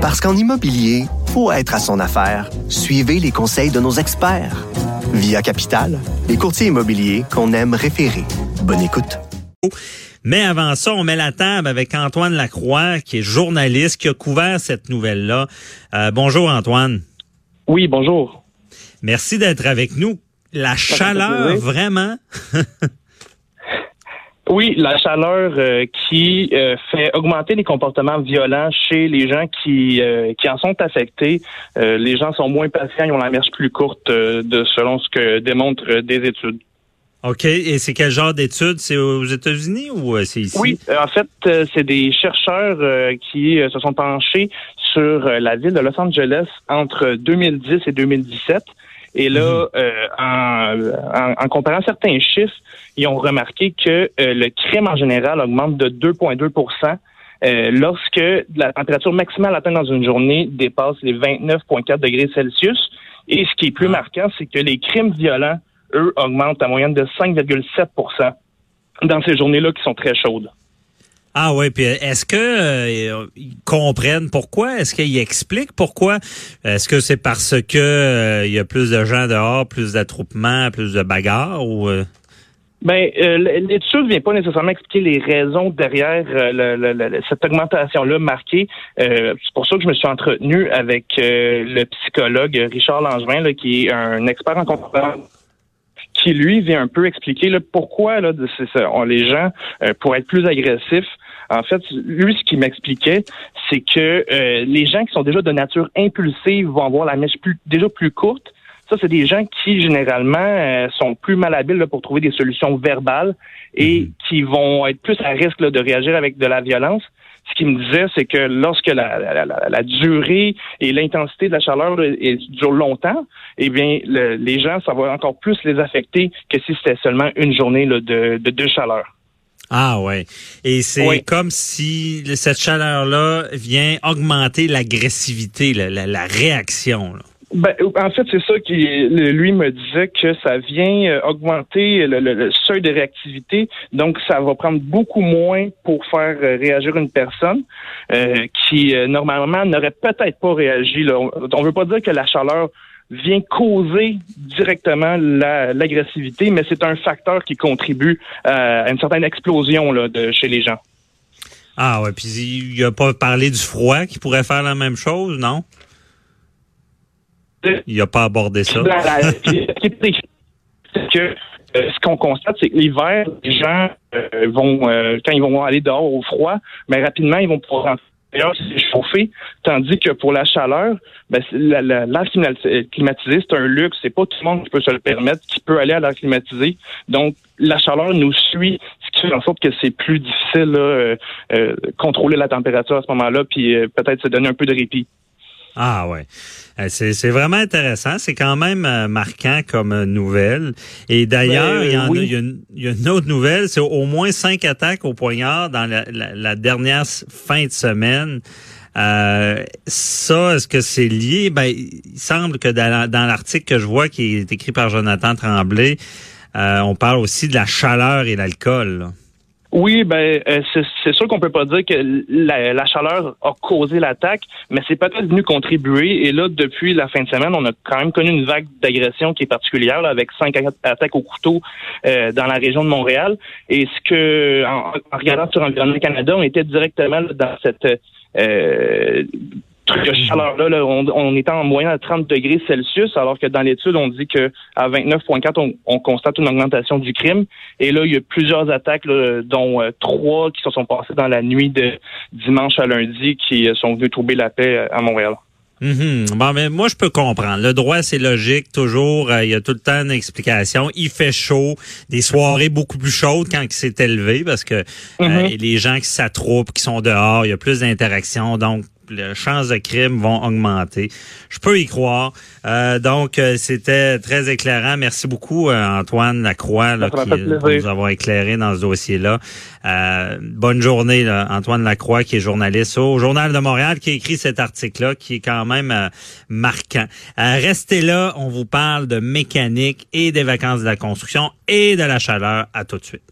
Parce qu'en immobilier, faut être à son affaire. Suivez les conseils de nos experts. Via Capital, les courtiers immobiliers qu'on aime référer. Bonne écoute. Mais avant ça, on met la table avec Antoine Lacroix, qui est journaliste, qui a couvert cette nouvelle-là. Euh, bonjour Antoine. Oui, bonjour. Merci d'être avec nous. La chaleur, vraiment? Oui, la chaleur euh, qui euh, fait augmenter les comportements violents chez les gens qui euh, qui en sont affectés. les gens sont moins patients, ils ont la marche plus courte de selon ce que démontrent des études. OK. Et c'est quel genre d'études? C'est aux États-Unis ou c'est ici? Oui, en fait, c'est des chercheurs qui se sont penchés sur la ville de Los Angeles entre 2010 et 2017 et là, mhm. euh, en, en, comparant certains chiffres, ils ont remarqué que euh, le crime en général augmente de 2,2% euh, lorsque la température maximale atteinte dans une journée dépasse les 29,4 degrés Celsius. Et ce qui est plus ah. marquant, c'est que les crimes violents, eux, augmentent à moyenne de 5,7% dans ces journées-là qui sont très chaudes. Ah oui, puis est-ce que euh, ils comprennent pourquoi? Est-ce qu'ils expliquent pourquoi? Est-ce que c'est parce que euh, il y a plus de gens dehors, plus d'attroupements, plus de bagarres ou euh? Ben, l'étude vient pas nécessairement expliquer les raisons derrière cette augmentation-là marquée. c'est pour ça que je me suis entretenu avec le psychologue Richard Langevin, qui est un expert en comportement qui lui vient un peu expliquer pourquoi là, les gens, pour être plus agressifs, en fait, lui, ce qu'il m'expliquait, c'est que euh, les gens qui sont déjà de nature impulsive vont avoir la mèche plus, déjà plus courte. Ça, c'est des gens qui, généralement, euh, sont plus malhabiles pour trouver des solutions verbales et mhm. qui vont être plus à risque de réagir avec de la violence. Ce qu'il me disait, c'est que lorsque la, la, durée et l'intensité de la chaleur dure longtemps, eh bien, les gens, ça va encore plus les affecter que si c'était seulement une journée de, de, de chaleur. Ah ouais. Et c'est comme si cette chaleur-là vient augmenter l'agressivité, la, réaction. Ben, en fait, c'est ça qui lui me disait que ça vient euh, augmenter le, seuil de réactivité, donc ça va prendre beaucoup moins pour faire euh, réagir une personne euh, qui normalement n'aurait peut-être pas réagi. Là. On, ne veut pas dire que la chaleur vient causer directement l'agressivité, mais c'est un facteur qui contribue euh, à une certaine explosion là, de, chez les gens. Ah ouais, puis il a pas parlé du froid qui pourrait faire la même chose, non? Il n'a pas abordé ça. C'est que euh, ce qu'on constate, c'est que l'hiver, les gens euh, vont, quand ils vont aller dehors au froid, mais rapidement, ils vont pouvoir rentrer D'ailleurs, c'est chauffé, tandis que pour la chaleur, ben, l'air climatisé, c'est un luxe. C'est pas tout le monde qui peut se le permettre, qui peut aller à l'air climatisé. Donc, la chaleur nous suit, ce qui fait en sorte que c'est plus difficile là, euh, euh, contrôler la température à ce moment-là, puis euh, peut-être se donner un peu de répit. Ah ouais. Euh, c'est vraiment intéressant. C'est quand même euh, marquant comme euh, nouvelle. Et d'ailleurs, il, y, a, y a une autre nouvelle. C'est au moins cinq attaques au poignard dans la, dernière fin de semaine. Euh, ça, est-ce que c'est lié? Ben, il semble que dans, l'article que je vois qui est écrit par Jonathan Tremblay, on parle aussi de la chaleur et l'alcool. Oui, ben euh, c'est sûr qu'on peut pas dire que la, chaleur a causé l'attaque, mais c'est peut-être venu contribuer. Et là, depuis la fin de semaine, on a quand même connu une vague d'agression qui est particulière, avec cinq attaques au couteau euh, dans la région de Montréal. Et ce que, en, regardant sur Environnement Canada, on était directement dans cette euh, de chaleur-là, on, on, est en moyenne à 30 degrés Celsius, alors que dans l'étude, on dit que à 29,4, on, constate une augmentation du crime. Et là, il y a plusieurs attaques, dont euh, trois qui se sont passées dans la nuit de dimanche à lundi, qui euh, sont venues trouver la paix euh, à Montréal. Mm-hmm. Bon, mais moi, je peux comprendre. Le droit, c'est logique. Toujours, il y a tout le temps une explication. Il fait chaud. Des soirées beaucoup plus chaudes quand il s'est élevé parce que mm-hmm. les gens qui s'attroupent, qui sont dehors, il y a plus d'interactions. Donc, les chances de crime vont augmenter. Je peux y croire. Euh, donc, euh, c'était très éclairant. Merci beaucoup, euh, Antoine Lacroix, là, qui, nous avoir éclairé dans ce dossier-là. bonne journée, Antoine Lacroix, qui est journaliste au Journal de Montréal, qui a écrit cet article-là, qui est quand même marquant. restez là, on vous parle de mécanique et des vacances de la construction et de la chaleur. À tout de suite.